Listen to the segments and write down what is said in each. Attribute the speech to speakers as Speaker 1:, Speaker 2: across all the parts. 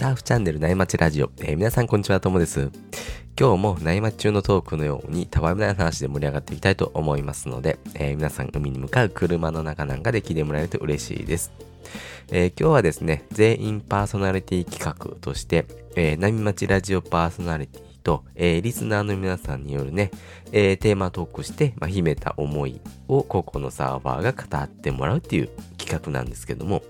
Speaker 1: サーフチャンネル内町ラジオ、えー、皆さんこんにちは、ともです。今日も内町中のトークのようにたわいもない話で盛り上がっていきたいと思いますので、えー、皆さん海に向かう車の中なんかで聞いてもらえると嬉しいです。えー、今日はですね、全員パーソナリティ企画として、えー、波町ラジオパーソナリティと、えー、リスナーの皆さんによるね、えー、テーマトークして、まあ、秘めた思いをここのサーバーが語ってもらうっていう企画なんですけども、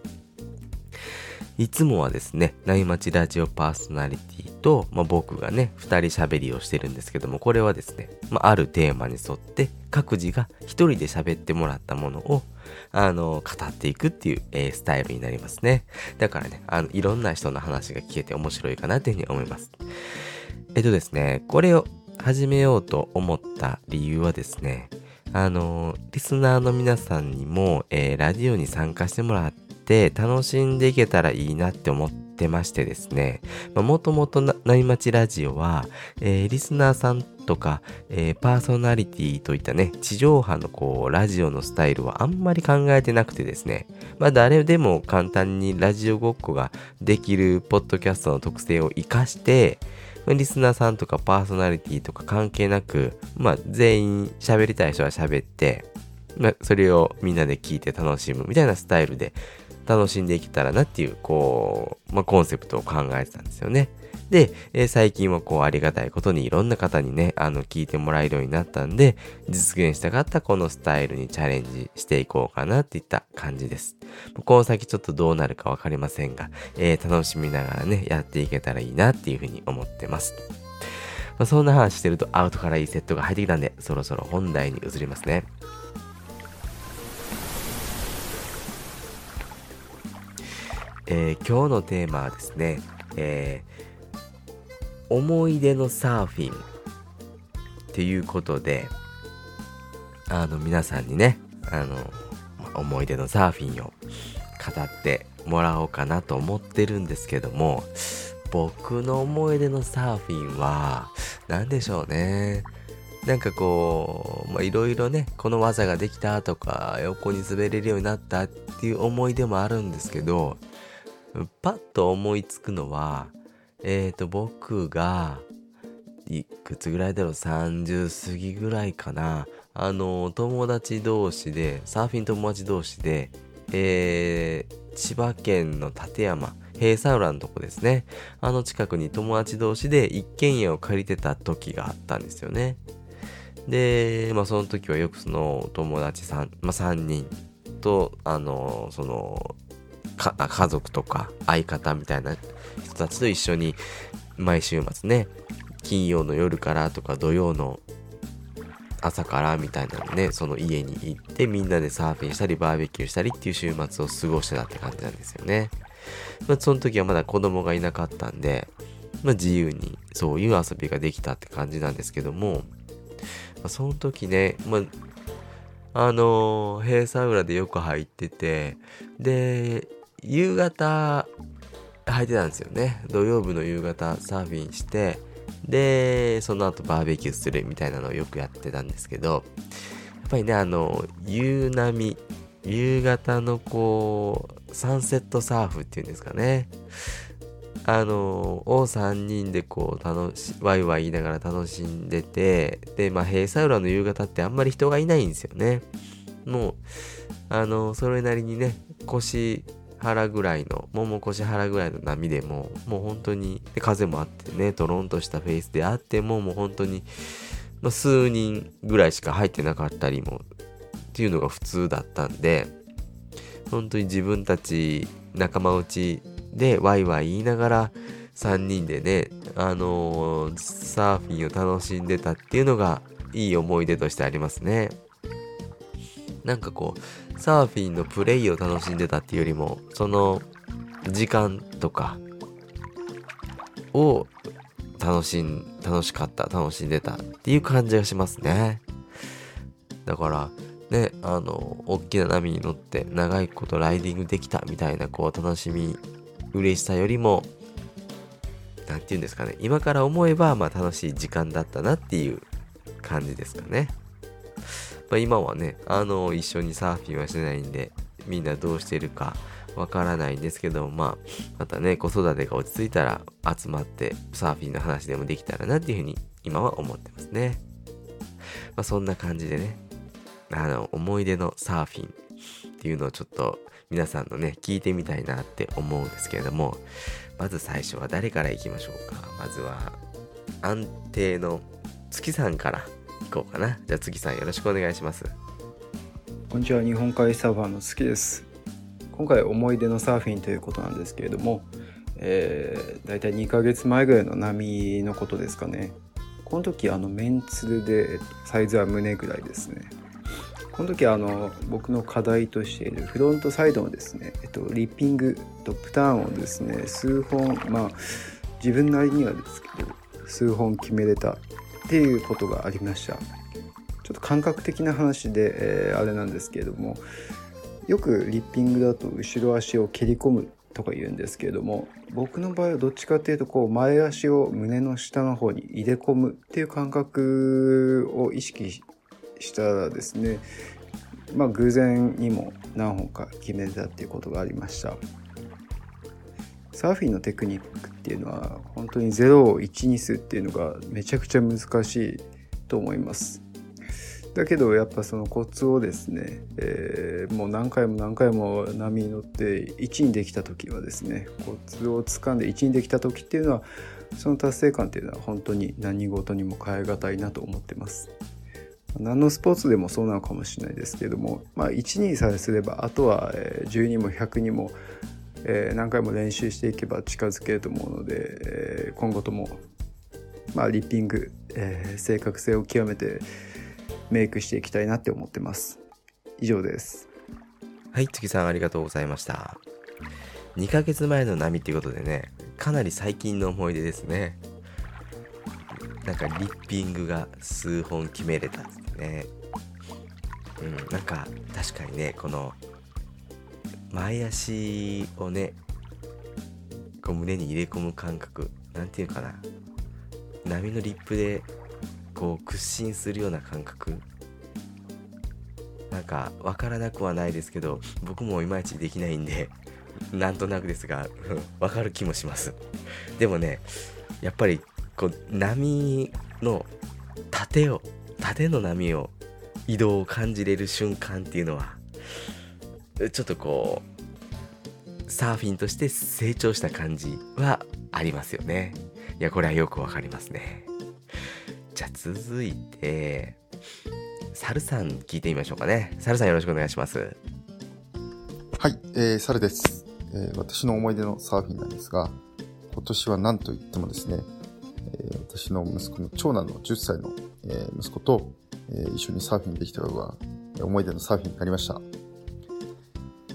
Speaker 1: いつもはですね、内町ラジオパーソナリティと、まあ、僕がね、二人喋りをしてるんですけども、これはですね、まあ、あるテーマに沿って各自が一人で喋ってもらったものを、あの、語っていくっていう、えー、スタイルになりますね。だからね、あの、いろんな人の話が聞けて面白いかなっていうふうに思います。えっとですね、これを始めようと思った理由はですね、あの、リスナーの皆さんにも、えー、ラジオに参加してもらって、て楽しんでいけたらいいなって思ってましてですね、もともとな、な町ラジオは、えー、リスナーさんとか、えー、パーソナリティといったね、地上波のこう、ラジオのスタイルはあんまり考えてなくてですね、まあ誰でも簡単にラジオごっこができるポッドキャストの特性を活かして、リスナーさんとかパーソナリティとか関係なく、まあ全員喋りたい人は喋って、まあそれをみんなで聞いて楽しむみたいなスタイルで楽しんでいけたらなっていう、こう、まあ、コンセプトを考えてたんですよね。で、えー、最近はこうありがたいことにいろんな方にね、あの、聞いてもらえるようになったんで、実現したかったこのスタイルにチャレンジしていこうかなっていった感じです。この先ちょっとどうなるかわかりませんが、えー、楽しみながらね、やっていけたらいいなっていうふうに思ってます。まあ、そんな話してるとアウトからいいセットが入ってきたんで、そろそろ本題に移りますね。えー、今日のテーマはですね、えー、思い出のサーフィンっていうことで、あの、皆さんにね、あの、思い出のサーフィンを語ってもらおうかなと思ってるんですけども、僕の思い出のサーフィンは、何でしょうね。なんかこう、まあ、いろいろね、この技ができたとか、横に滑れるようになったっていう思い出もあるんですけど、パッと思いつくのは、えっ、ー、と、僕が、いくつぐらいだろう ?30 過ぎぐらいかな。あの、友達同士で、サーフィン友達同士で、えー、千葉県の館山、平佐浦のとこですね。あの近くに友達同士で一軒家を借りてた時があったんですよね。で、まあその時はよくその友達さん、まあ3人と、あの、その、家族とか相方みたいな人たちと一緒に毎週末ね、金曜の夜からとか土曜の朝からみたいなのね、その家に行ってみんなでサーフィンしたりバーベキューしたりっていう週末を過ごしてたって感じなんですよね。まあ、その時はまだ子供がいなかったんで、まあ、自由にそういう遊びができたって感じなんですけども、まあ、その時ね、まあ、あのー、閉鎖裏でよく入ってて、で、夕方履いてたんですよね。土曜日の夕方サーフィンして、で、その後バーベキューするみたいなのをよくやってたんですけど、やっぱりね、あの、夕波、夕方のこう、サンセットサーフっていうんですかね。あの、を3人でこう、楽し、ワイワイ言いながら楽しんでて、で、まあ、閉鎖浦の夕方ってあんまり人がいないんですよね。もう、あの、それなりにね、腰腹ぐらいの、桃腰腹ぐらいの波でも、もう本当に、風もあってね、ドロンとしたフェイスであっても、もう本当に、まあ、数人ぐらいしか入ってなかったりも、っていうのが普通だったんで、本当に自分たち仲間内でワイワイ言いながら、3人でね、あのー、サーフィンを楽しんでたっていうのがいい思い出としてありますね。なんかこう、サーフィンのプレイを楽しんでたっていうよりも、その時間とかを楽しん、楽しかった、楽しんでたっていう感じがしますね。だから、ね、あの、大きな波に乗って長いことライディングできたみたいな、こう、楽しみ、嬉しさよりも、何て言うんですかね、今から思えば、まあ楽しい時間だったなっていう感じですかね。まあ、今はね、あの、一緒にサーフィンはしてないんで、みんなどうしてるかわからないんですけど、まあ、またね、子育てが落ち着いたら集まってサーフィンの話でもできたらなっていうふうに今は思ってますね。まあ、そんな感じでね、あの、思い出のサーフィンっていうのをちょっと皆さんのね、聞いてみたいなって思うんですけれども、まず最初は誰から行きましょうか？まずは、安定の月さんから行こうかな。じゃあ月さんよろしくお願いします。
Speaker 2: こんにちは、日本海サーファーの月です。今回思い出のサーフィンということなんですけれども、えー、大体2ヶ月前ぐらいの波のことですかね。この時あのメンツでサイズは胸ぐらいですね。この時あの僕の課題としているフロントサイドのですね、えっと、リッピングトップターンをですね数本まあ自分なりにはですけど数本決めれたっていうことがありました。ちょっと感覚的な話で、えー、あれなんですけれどもよくリッピングだと後ろ足を蹴り込むとか言うんですけれども僕の場合はどっちかっていうとこう前足を胸の下の方に入れ込むっていう感覚を意識したらですねまあ偶然にも何本か決めたっていうことがありました。サーフィンのテクニックっていうのは本当に0を1にするっていうのがめちゃくちゃ難しいと思いますだけどやっぱそのコツをですね、えー、もう何回も何回も波に乗って1にできた時はですねコツをつかんで1にできた時っていうのはその達成感っていうのは本当に何事にも変え難いなと思ってます。何のスポーツでもそうなのかもしれないですけども、まあ、1にさえすればあとは12も100にも、え何回も練習していけば近づけると思うので、え今後とも、まあ、リッピング、え正確性を極めてメイクしていきたいなって思ってます。以上です。
Speaker 1: はい月さんありがとうございました。2ヶ月前の波っていうことでねかなり最近の思い出ですね。なんかリッピングが数本決めれたってね。うんなんか確かにねこの前足をねこう胸に入れ込む感覚。なんていうかな。波のリップでこう屈伸するような感覚。なんか分からなくはないですけど僕もいまいちできないんでなんとなくですが 分かる気もします。でもねやっぱりこう波の縦を縦の波を移動を感じれる瞬間っていうのはちょっとこうサーフィンとして成長した感じはありますよね。いやこれはよくわかりますね。じゃあ続いてサルさん聞いてみましょうかね。サルさんよろしくお願いします。
Speaker 3: はい、えー、サルです、えー、私の思い出のサーフィンなんですが今年は何と言ってもですねえ私の息子の長男の10歳の、え息子と、え一緒にサーフィンできたのが思い出のサーフィンになりました。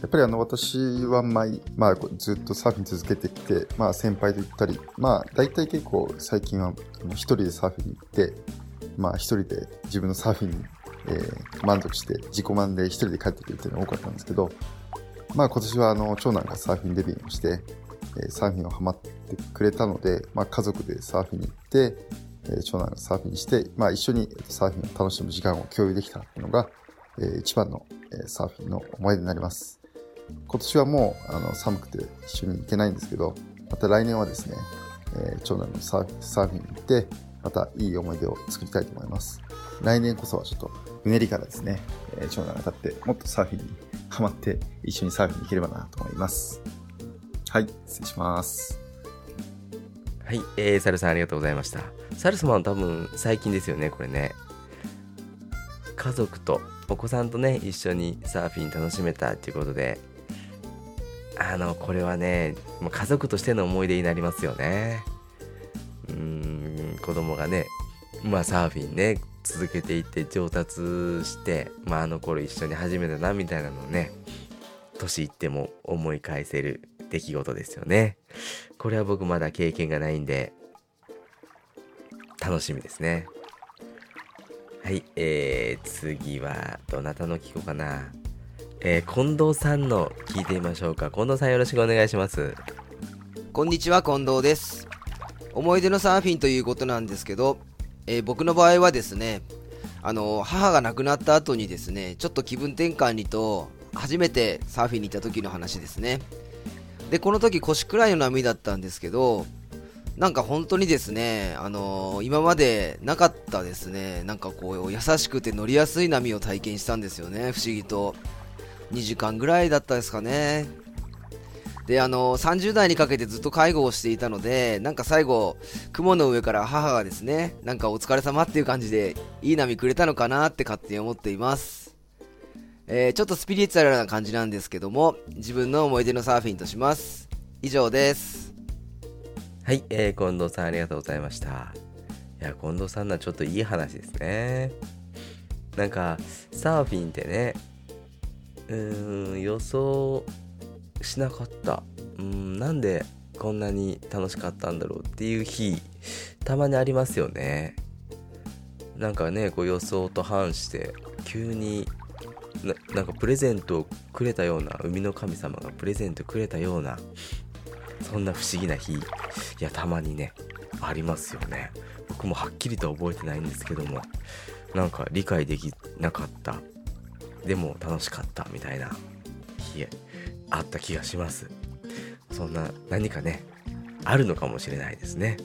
Speaker 3: やっぱりあの私は毎、まあ、ずっとサーフィン続けてきて、まあ、先輩と行ったり、まあ、大体結構最近は一人でサーフィンに行って、まあ、一人で自分のサーフィンに、えー、満足して自己満で一人で帰ってくるっていうのが多かったんですけど、まあ、今年はあの長男がサーフィンデビューをして、えサーフィンをハマってくれたので、まあ、家族でサーフィンに行って、え長男がサーフィンして、まあ、一緒にサーフィンを楽しむ時間を共有できたっていうのが、え一番の、サーフィンの思い出になります。今年はもうあの寒くて一緒に行けないんですけど、また来年はですね、え長男のサーサーフィンに行って、またいい思い出を作りたいと思います。来年こそはちょっとうねりからですね、え長男が立ってもっとサーフィンにハマって一緒にサーフィンに行ければなと思います。はい、失礼します。
Speaker 1: はい、えー、サルさんありがとうございました。サルスマン多分最近ですよね、これね。家族と、お子さんとね、一緒にサーフィン楽しめたっていうことで、あの、これはね、家族としての思い出になりますよね。うーん、子供がね、まあサーフィンね、続けていって上達して、まああの頃一緒に始めたなみたいなのね、年いっても思い返せる出来事ですよね。これは僕まだ経験がないんで、楽しみですね。はい、えー、次は、どなたの聞こうかな。えー、近藤さんの聞いてみましょうか。近藤さんよろしくお願いします。
Speaker 4: こんにちは、近藤です。思い出のサーフィンということなんですけど、えー、僕の場合はですね、あの、母が亡くなった後にですね、ちょっと気分転換にと、初めてサーフィンに行った時の話ですねでこの時腰くらいの波だったんですけどなんか本当にですね、あのー、今までなかったですね、なんかこう、優しくて乗りやすい波を体験したんですよね、不思議と。2時間ぐらいだったですかね。で、あの、30代にかけてずっと介護をしていたので、なんか最後、雲の上から母がですね、なんかお疲れ様っていう感じで、いい波くれたのかなって勝手に思っています。えー、ちょっとスピリチュアルな感じなんですけども、自分の思い出のサーフィンとします。以上です。
Speaker 1: はい、えー、近藤さんありがとうございました。いや、近藤さんのはちょっといい話ですね。なんか、サーフィンってね、うん、予想しなかった。うん、なんでこんなに楽しかったんだろうっていう日、たまにありますよね。なんかね、こう予想と反して、急になんかプレゼントをくれたような、海の神様がプレゼントくれたような、そんな不思議な日、いや、たまにね、ありますよね。僕もはっきりと覚えてないんですけども、なんか理解できなかった。でも楽しかったみたいな日、あった気がします。そんな何かね、あるのかもしれないですね。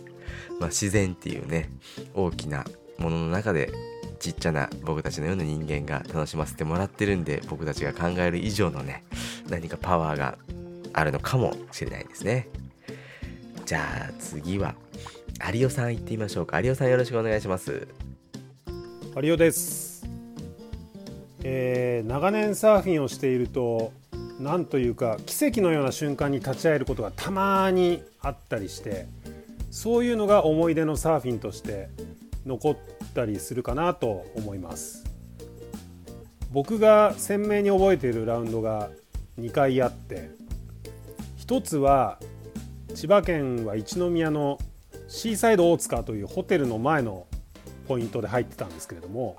Speaker 1: まあ、自然っていうね、大きなものの中でちっちゃな僕たちのような人間が楽しませてもらってるんで僕たちが考える以上のね何かパワーがあるのかもしれないですね。じゃあ次は有オさん行ってみましょうか。有オさんよろしくお願いします。
Speaker 5: 有オです、えー、長年サーフィンをしているとなんというか奇跡のような瞬間に立ち会えることがたまにあったりしてそういうのが思い出のサーフィンとして残ったりするかなと思います。僕が鮮明に覚えているラウンドが2回あって一つは千葉県は一宮のシーサイド大塚というホテルの前のポイントで入ってたんですけれども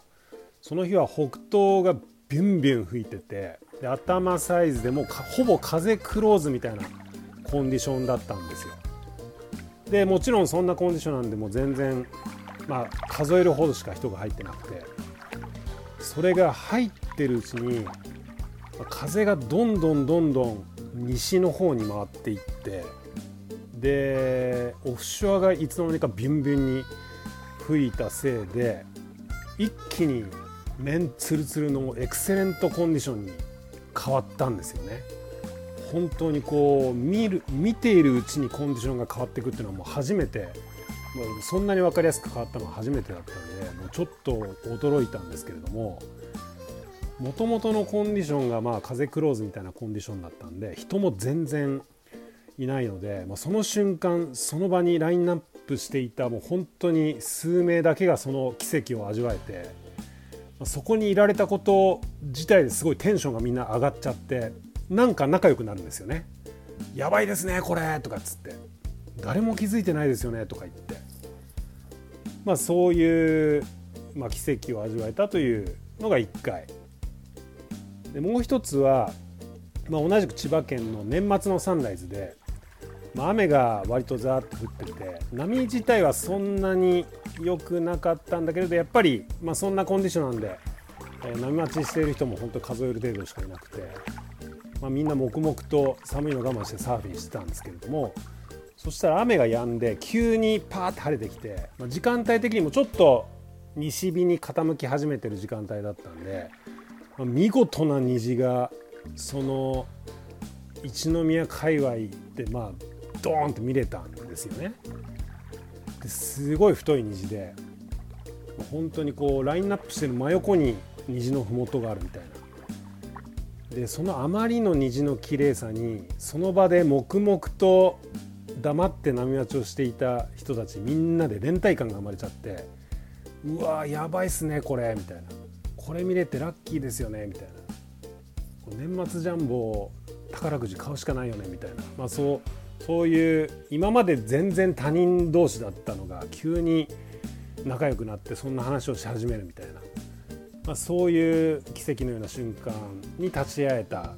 Speaker 5: その日は北東がビュンビュン吹いててで頭サイズでもほぼ風クローズみたいなコンディションだったんですよ。でもちろんそんなコンディションなんでもう全然まあ数えるほどしか人が入ってなくて。それが入ってるうちに風がどんどんどんどん西の方に回っていってでオフショアがいつの間にかビュンビュンに吹いたせいで一気に面ツルツルのエクセレントコンディションに変わったんですよね。本当にこう見る見ているうちにコンディションが変わっていくっていうのはもう初めてもうそんなに分かりやすく変わったのは初めてだったんでもうちょっと驚いたんですけれどももともとのコンディションがまあ風クローズみたいなコンディションだったんで人も全然いないので、まあ、その瞬間その場にラインナップしていたもう本当に数名だけがその奇跡を味わえて、そこにいられたこと自体ですごいテンションがみんな上がっちゃってなんか仲良くなるんですよね。やばいですねこれとかっつって。誰も気づいてないですよねとか言って。まあそういう、まあ、奇跡を味わえたというのが1回。でもう一つは、まあ、同じく千葉県の年末のサンライズで、まあ、雨が割とザーッと降ってて波自体はそんなに良くなかったんだけれどやっぱり、まあ、そんなコンディションなんで、えー、波待ちしている人も本当数える程度しかいなくて、まあ、みんな黙々と寒いの我慢してサーフィンしてたんですけれどもそしたら雨が止んで急にパーッて晴れてきて、まあ、時間帯的にもちょっと西日に傾き始めてる時間帯だったんでまあ見事な虹がその一宮界隈でまあドーンと見れたんですよね。ですごい太い虹で本当にこうラインナップしてる真横に虹の麓があるみたいな。でそのあまりの虹の綺麗さにその場で黙々と黙って波待ちをしていた人たちみんなで連帯感が生まれちゃってうわーやばいっすねこれみたいなこれ見れてラッキーですよねみたいな年末ジャンボ宝くじ買うしかないよねみたいな、まあ、そうそういう今まで全然他人同士だったのが急に仲良くなってそんな話をし始めるみたいな、まあ、そういう奇跡のような瞬間に立ち会えた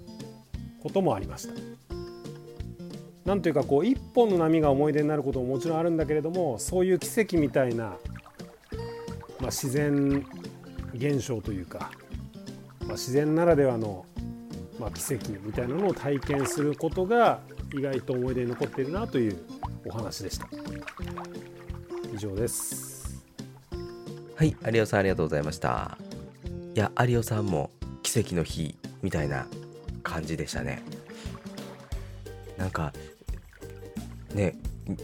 Speaker 5: こともありました。なんというかこう一本の波が思い出になることももちろんあるんだけれどもそういう奇跡みたいな、まあ、自然現象というか、まあ、自然ならではのまあ、奇跡みたいなのを体験することが意外と思い出に残っているなというお話でした以上です
Speaker 1: はい、有オさんありがとうございました。いや、有オさんも奇跡の日みたいな感じでしたね。なんか、ね、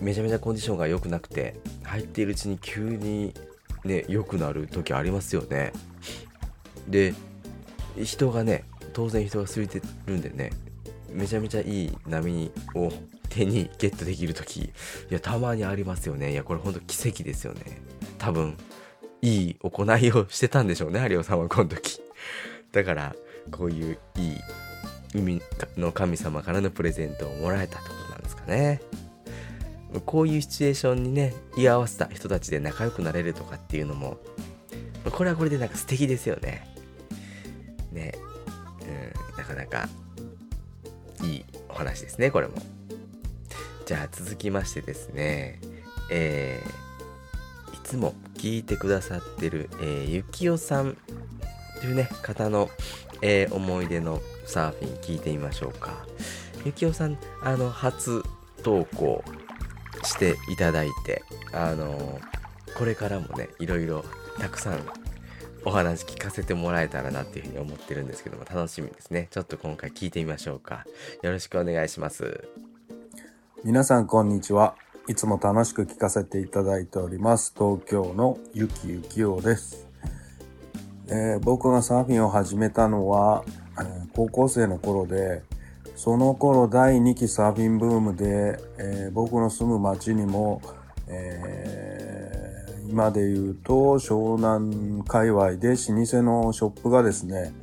Speaker 1: めちゃめちゃコンディションが良くなくて、入っているうちに急にね、良くなる時ありますよね。で、人がね、当然人が空いてるんでね、めちゃめちゃいい波を手にゲットできる時いや、たまにありますよね。いや、これほんと奇跡ですよね。多分、いい行いをしてたんでしょうね、有オさんはこの時。だから、こういういい海の神様からのプレゼントをもらえたってことなんですかね。こういうシチュエーションにね、居合わせた人たちで仲良くなれるとかっていうのも、これはこれでなんか素敵ですよね。ね。うん、なかなかいいお話ですね、これも。じゃあ続きましてですね、えー、いつも聞いてくださってる、えー、ゆきおさんというね、方の、えー思い出のサーフィン聞いてみましょうか。ゆきおさん、あの、初投稿していただいて、あのこれからもね、いろいろたくさんお話聞かせてもらえたらなっていうふうに思ってるんですけども、楽しみですね。ちょっと今回聞いてみましょうか。よろしくお願いします。
Speaker 6: 皆さんこんにちは。いつも楽しく聞かせていただいております。東京のゆきゆきおです。えー僕がサーフィンを始めたのは、えー高校生の頃で、その頃第2期サーフィンブームで、えー僕の住む町にも、えー今で言うと湘南界隈で老舗のショップがですね、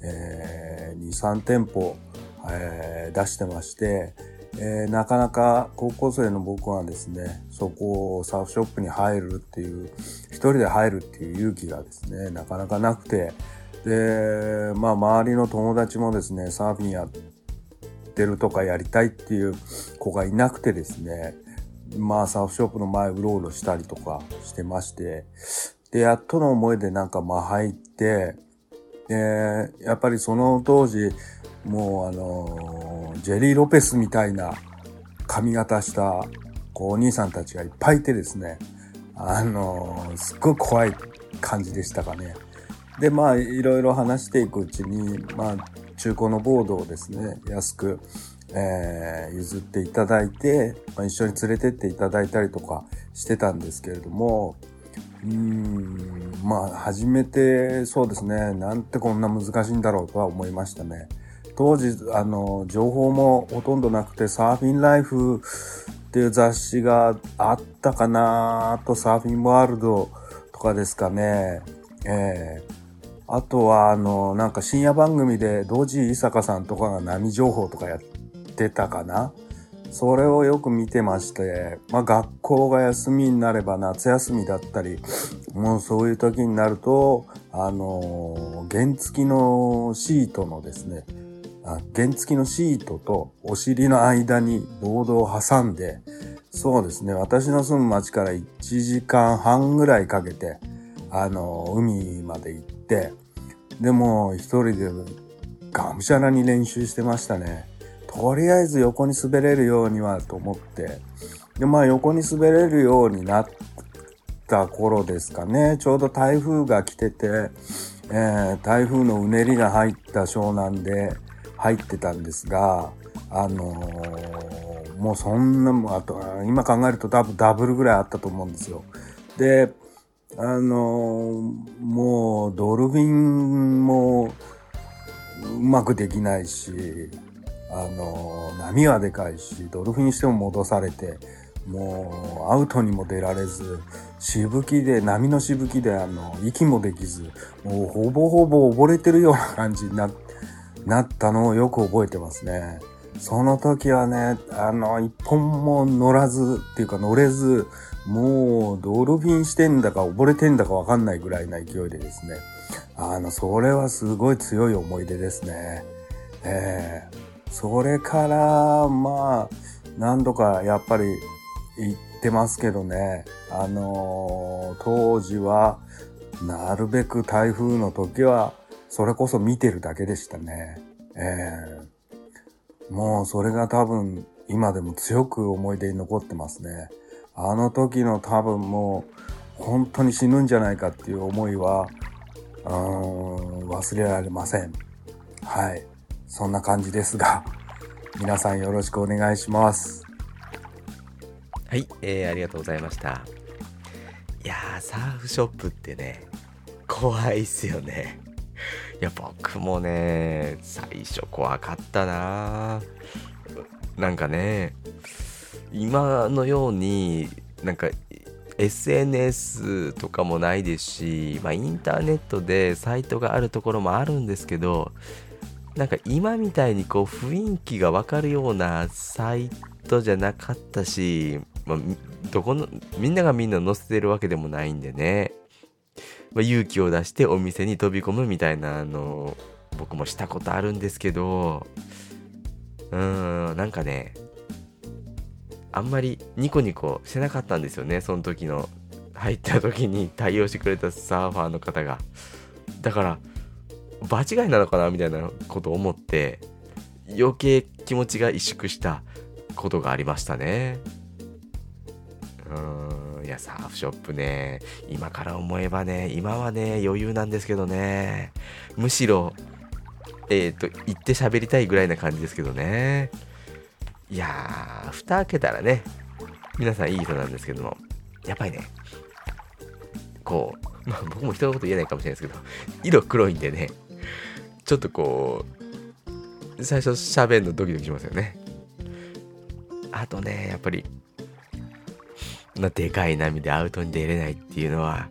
Speaker 6: えー2、3店舗、えー出してまして、えーなかなか高校生の僕はですね、そこをサーフショップに入るっていう、一人で入るっていう勇気がですね、なかなかなくて、で、まあ周りの友達もですね、サーフィンやってるとかやりたいっていう子がいなくてですね、まあサーフショップの前うろうろしたりとかしてまして、で、やっとの思いでなんかまあ入って、で、やっぱりその当時、もうあのジェリー・ロペスみたいな髪型したこうお兄さんたちがいっぱいいてですね、あのすっごい怖い感じでしたかね。で、まあいろいろ話していくうちに、まあ中古のボードをですね、安く、えー譲っていただいて、まあ、一緒に連れてっていただいたりとかしてたんですけれども、うーん、まあ初めてそうですね、なんてこんな難しいんだろうとは思いましたね。当時、あの、情報もほとんどなくて、サーフィンライフっていう雑誌があったかなとサーフィンワールドとかですかね。ええあとは、あの、なんか深夜番組で、道地伊坂さんとかが波情報とかやってたかな？それをよく見てまして、まあ学校が休みになれば夏休みだったり、もうそういう時になると、あの、原付きのシートのですね、あ原付きのシートとお尻の間にボードを挟んで、そうですね、私の住む町から1時間半ぐらいかけて、あの、海まで行って、でも一人でがむしゃらに練習してましたね。とりあえず横に滑れるようにはと思って、で、まあ横に滑れるようになった頃ですかね。ちょうど台風が来てて、えー台風のうねりが入った湘南で入ってたんですが、あのーもうそんなも、あと、今考えると多分ダブルぐらいあったと思うんですよ。で、あのーもうドルフィンもうまくできないし、あの波はでかいし、ドルフィンしても戻されて、もうアウトにも出られず、しぶきで、波のしぶきで、あの、息もできず、もうほぼほぼ溺れてるような感じにななったのをよく覚えてますね。その時はね、あの、一本も乗らずっていうか乗れず、もうドルフィンしてんだか溺れてんだかわかんないぐらいな勢いでですね。あの、それはすごい強い思い出ですね。ええそれから、まあ、何度かやっぱり行ってますけどね。あの当時は、なるべく台風の時は、それこそ見てるだけでしたね。えー、もうそれが多分今でも強く思い出に残ってますね。あの時の多分もう本当に死ぬんじゃないかっていう思いは、うん、忘れられません。はい。そんな感じですが、皆さんよろしくお願いします。
Speaker 1: はい、えー、ありがとうございました。いや、サーフショップってね、怖いっすよね。い や、僕もね、最初怖かったななんかね、今のように、なんか SNS とかもないですし、まあ、インターネットでサイトがあるところもあるんですけど、なんか今みたいにこう雰囲気がわかるようなサイトじゃなかったし、まあ、どこの、みんながみんな載せてるわけでもないんでね。まあ、勇気を出してお店に飛び込むみたいなの僕もしたことあるんですけど。うーんなんかねあんまりニコニコしてなかったんですよねその時の。入った時に対応してくれたサーファーの方が。だから場違いなのかなみたいなことを思って余計気持ちが萎縮したことがありましたねうーんいや、サーフショップね、今から思えばね、今はね、余裕なんですけどね、むしろ、えっ、ー、と、行って喋りたいぐらいな感じですけどね。いやー、蓋開けたらね、皆さんいい人なんですけども、やっぱりね、こう、まあ僕も人のこと言えないかもしれないですけど、色黒いんでね、ちょっとこう、最初喋るのドキドキしますよね。あとね、やっぱり、なでかい波でアウトに出れないっていうのは、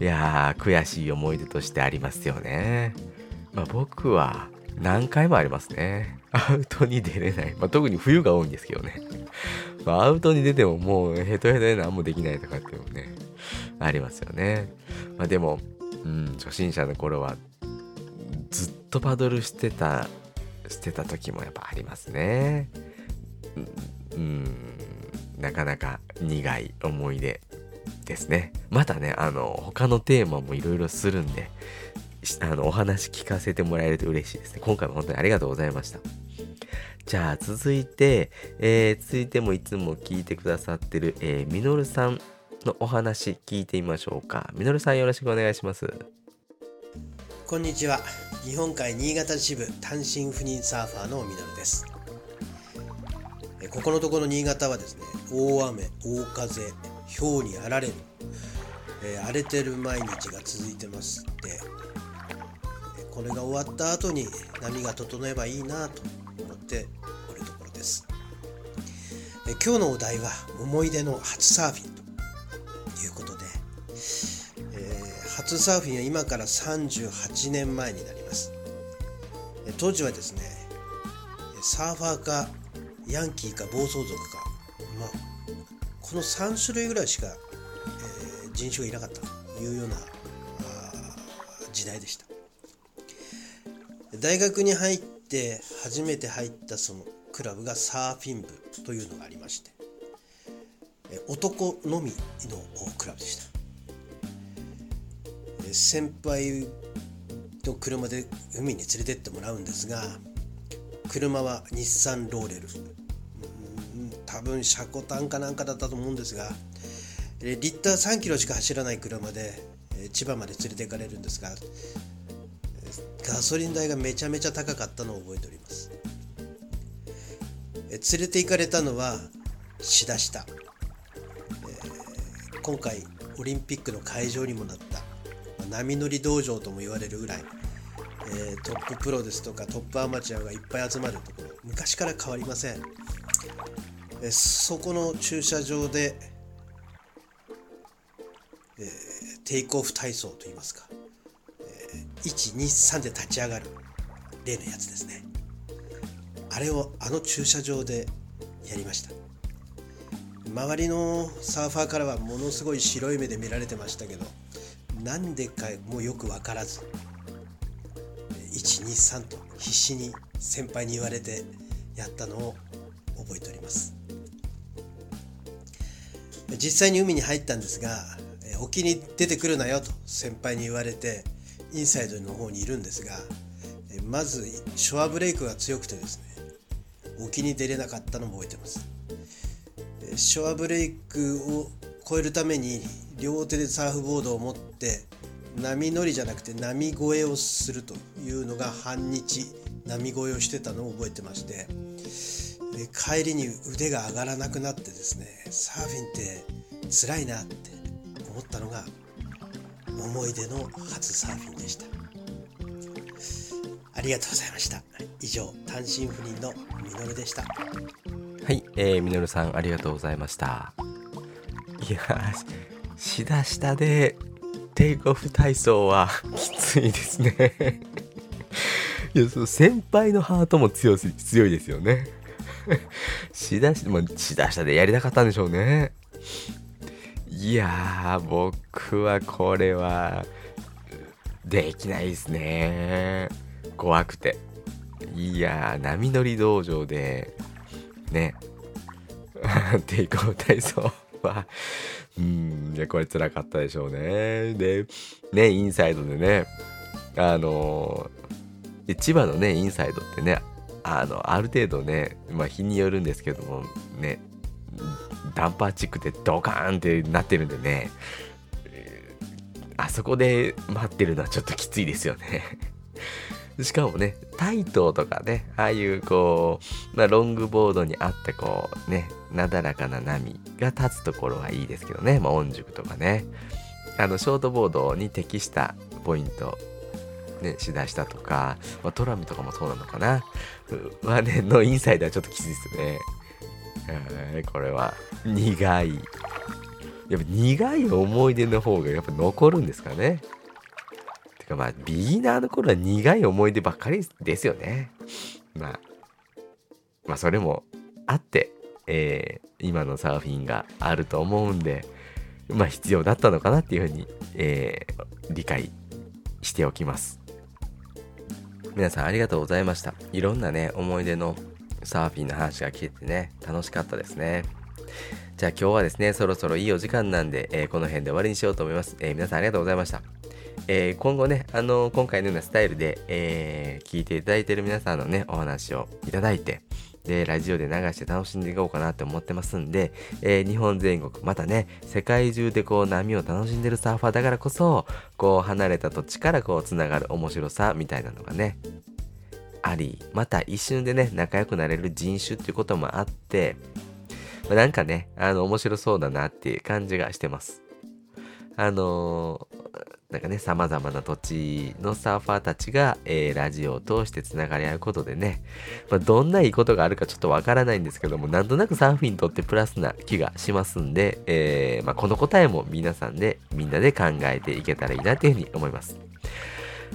Speaker 1: いやー、悔しい思い出としてありますよね。まあ僕は何回もありますね。アウトに出れない。まあ特に冬が多いんですけどね。アウトに出てももうヘトヘトで何もできないとかっていうのね、ありますよね。まあでも、うん、初心者の頃はずっとパドルしてた、してた時もやっぱありますね。うん、なかなか苦い思い出ですね。またね、あの、他のテーマもいろいろするんで、あの、お話聞かせてもらえると嬉しいですね。今回も本当にありがとうございました。じゃあ続いて、えー、続いてもいつも聞いてくださってる、えー、みのるさんのお話聞いてみましょうか。みのるさんよろしくお願いします。
Speaker 7: こんにちは。日本海新潟支部単身赴任サーファーのみのるです。ここのところ新潟はですね大雨大風氷にあられる、えー、荒れてる毎日が続いてますでこれが終わった後に波が整えばいいなと思っておるところです、え今日のお題は思い出の初サーフィンということで、えー、初サーフィンは今から38年前になります。当時はですねサーファーかヤンキーか暴走族か、まあ、この3種類ぐらいしか、えー、人種がいなかったというような時代でした。大学に入って初めて入ったそのクラブがサーフィン部というのがありまして男のみのクラブでした。先輩と車で海に連れてってもらうんですが車は日産ローレル。多分車庫単かなんかだったと思うんですがリッター3キロしか走らない車で千葉まで連れて行かれるんですがガソリン代がめちゃめちゃ高かったのを覚えております。連れて行かれたのは志田下、え、今回オリンピックの会場にもなった波乗り道場とも言われるぐらいえー、トッププロですとかトップアマチュアがいっぱい集まるところ昔から変わりません、えー、そこの駐車場で、えー、テイクオフ体操といいますか、えー、123で立ち上がる例のやつですね。あれをあの駐車場でやりました。周りのサーファーからはものすごい白い目で見られてましたけどなんでかもよく分からず123と必死に先輩に言われてやったのを覚えております。実際に海に入ったんですが沖に出てくるなよと先輩に言われてインサイドの方にいるんですがまずショアブレイクが強くてですね沖に出れなかったのも覚えてます。ショアブレイクを超えるために両手でサーフボードを持って波乗りじゃなくて波越えをするというのが半日波越えをしてたのを覚えてましてで帰りに腕が上がらなくなってですねサーフィンって辛いなって思ったのが思い出の初サーフィンでした。ありがとうございました。以上単身赴任のみのるでした。
Speaker 1: はい、えー、みのるさんありがとうございました。いやしだしたでテイクオフ体操はきついですね。いやその先輩のハートも強す強いですよね。しだし、まあ、しだしたでやりたかったんでしょうね。いやー僕はこれはできないですね。怖くて。いやー波乗り道場でね テイクオフ体操はうんいやこれ辛かったでしょうね。でねインサイドでねあの、千葉のねインサイドってねあのある程度ねまあ日によるんですけどもねダンパーチックでドカーンってなってるんでねあそこで待ってるのはちょっときついですよね。しかもね、タイトーとかね、ああいうこう、まあ、ロングボードにあってこうね、なだらかな波が立つところはいいですけどね、まあ、音熟とかね、あの、ショートボードに適したポイント、ね、しだしたとか、まあ、トラムとかもそうなのかな、はね、のインサイドはちょっときついですね。これは、苦い。やっぱ苦い思い出の方がやっぱ残るんですかね。てかまあ、ビギナーの頃は苦い思い出ばっかりですよね。まあ、まあそれもあって、えー、今のサーフィンがあると思うんで、まあ必要だったのかなっていうふうに、えー、理解しておきます。皆さんありがとうございました。いろんなね、思い出のサーフィンの話が聞けてね、楽しかったですね。じゃあ今日はですね、そろそろいいお時間なんで、えー、この辺で終わりにしようと思います。えー、皆さんありがとうございました。えー、今後ね、あの今回のようなスタイルで、えー聞いていただいている皆さんのね、お話をいただいて、で、ラジオで流して楽しんでいこうかなって思ってますんで、えー、日本全国、またね、世界中でこう波を楽しんでるサーファーだからこそ、こう離れた土地からこう繋がる面白さみたいなのがね、あり、また一瞬でね、仲良くなれる人種っていうこともあって、ま、なんかね、あの、面白そうだなっていう感じがしてます。あのー、なんかね、様々な土地のサーファーたちが、えー、ラジオを通してつながり合うことでね、まあ、どんないいことがあるかちょっとわからないんですけども、なんとなくサーフィンにとってプラスな気がしますんで、えー、まあ、この答えも皆さんで、みんなで考えていけたらいいなというふうに思います。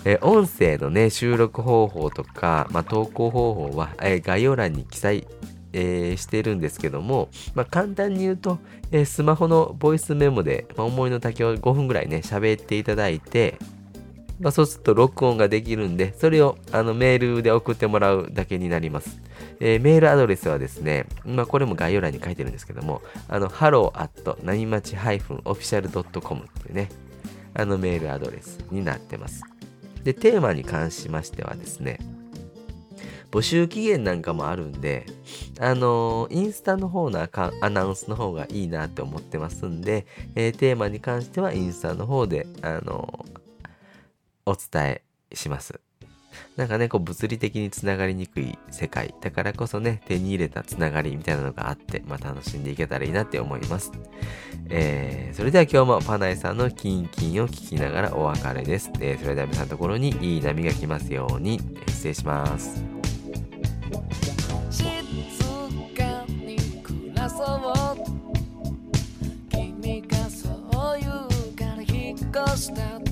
Speaker 1: えー、音声のね、収録方法とか、まあ、投稿方法は、えー、概要欄に記載えー、してるんですけども、まあ、簡単に言うと、えー、スマホのボイスメモで、まあ、思いの丈を5分ぐらいね、喋っていただいて、まあ、そうすると録音ができるんで、それをあのメールで送ってもらうだけになります。えー、メールアドレスはですね、まあ、これも概要欄に書いてるんですけども、あの、hello@ なみまち -official.com っていうね、あのメールアドレスになってます。で、テーマに関しましてはですね、募集期限なんかもあるんで、あのー、インスタの方のアナウンスの方がいいなって思ってますんで、えー、テーマに関してはインスタの方で、あのー、お伝えします。なんかね、こう物理的につながりにくい世界だからこそね、手に入れたつながりみたいなのがあって、まあ楽しんでいけたらいいなって思います。えー、それでは今日もパナイさんのキンキンを聞きながらお別れです。えー、それでは皆さんのところにいい波が来ますように、失礼します。静かに暮らそう。君がそう言うから引っ越した。